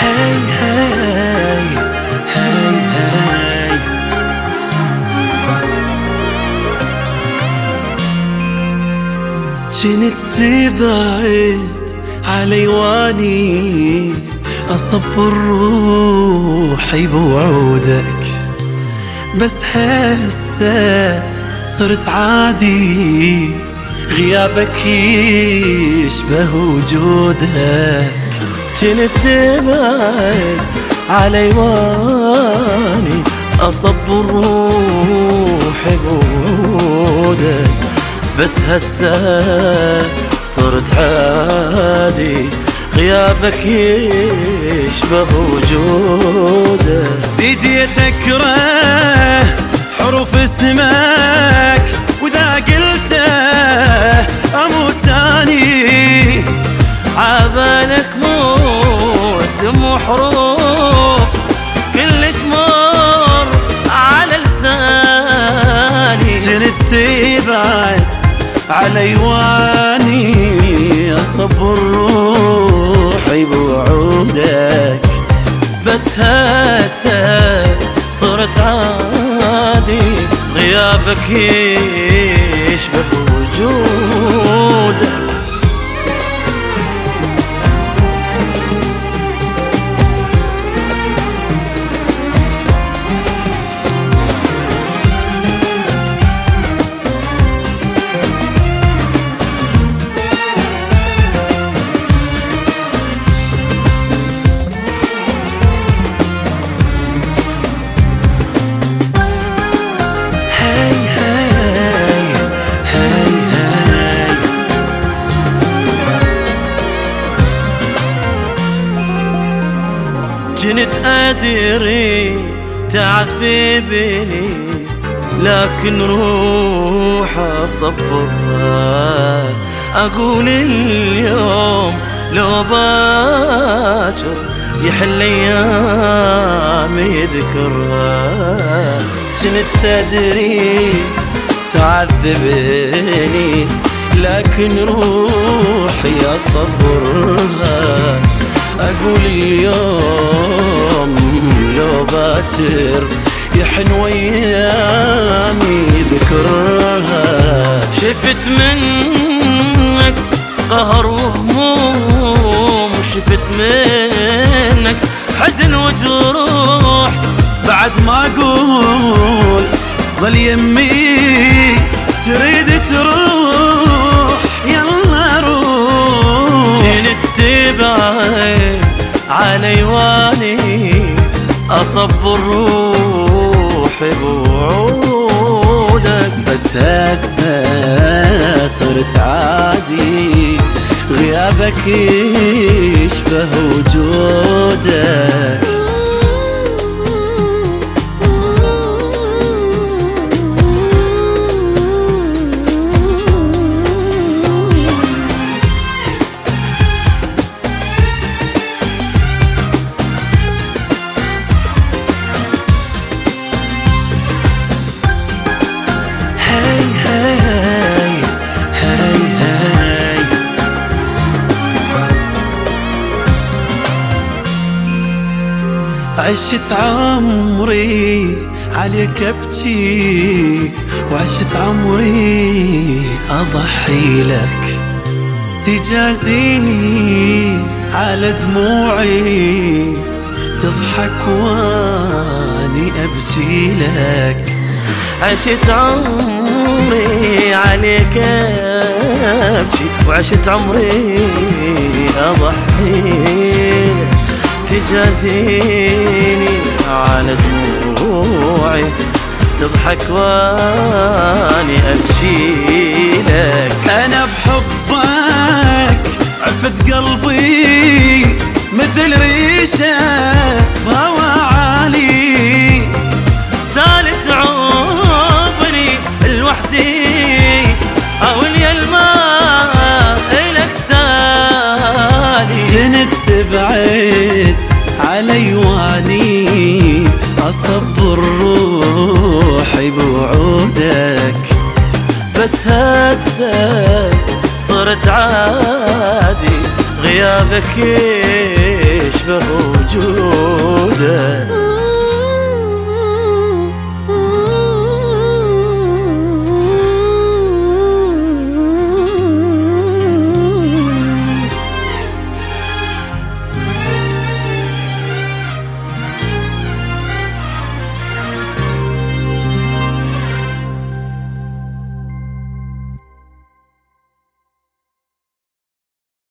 هاي هاي هاي هاي جنت تبعد علي واني أصبر روحي بوعودك بس هسه صرت عادي غيابك يشبه وجودك. جنت تبعد علي واني أصبر روحي بوعودك بس هسه صرت عادي غيابك يشبه وجودك بديت اكره حروف اسمك وإذا قلته أموت أني. عبالك مو اسم وحروف كلش مر على لساني. جنت تبعد علي واني أصبر بس هسه صرت عادي غيابك يشبه جنت أدري تعذبني لكن روح أصبرها أقول اليوم لو باكر يحل أيام يذكرها جنت تدري تعذبني لكن روحي أصبرها أقول اليوم لو باكر يحن ويامي ذكرها. شفت منك قهر وهموم شفت منك حزن وجروح. بعد ما أقول ظل يمي تريد تروح يلا روح. جنت تبعد علي واني أصبر روحي بوعودك بس هسه صرت عادي غيابك يشبه وجودك عشت عمري عليك أبكي وعشت عمري أضحي لك. تجازيني على دموعي تضحك وأني أبكي لك. عشت عمري عليك أبكي وعشت عمري أضحي تجازيني على دموعي تضحك واني أبكي لك. أنا بحبك عفت قلبي مثل ريشة. علي أصب روحي بوعودك بس هسه صرت عادي غيابك يشبه وجودك.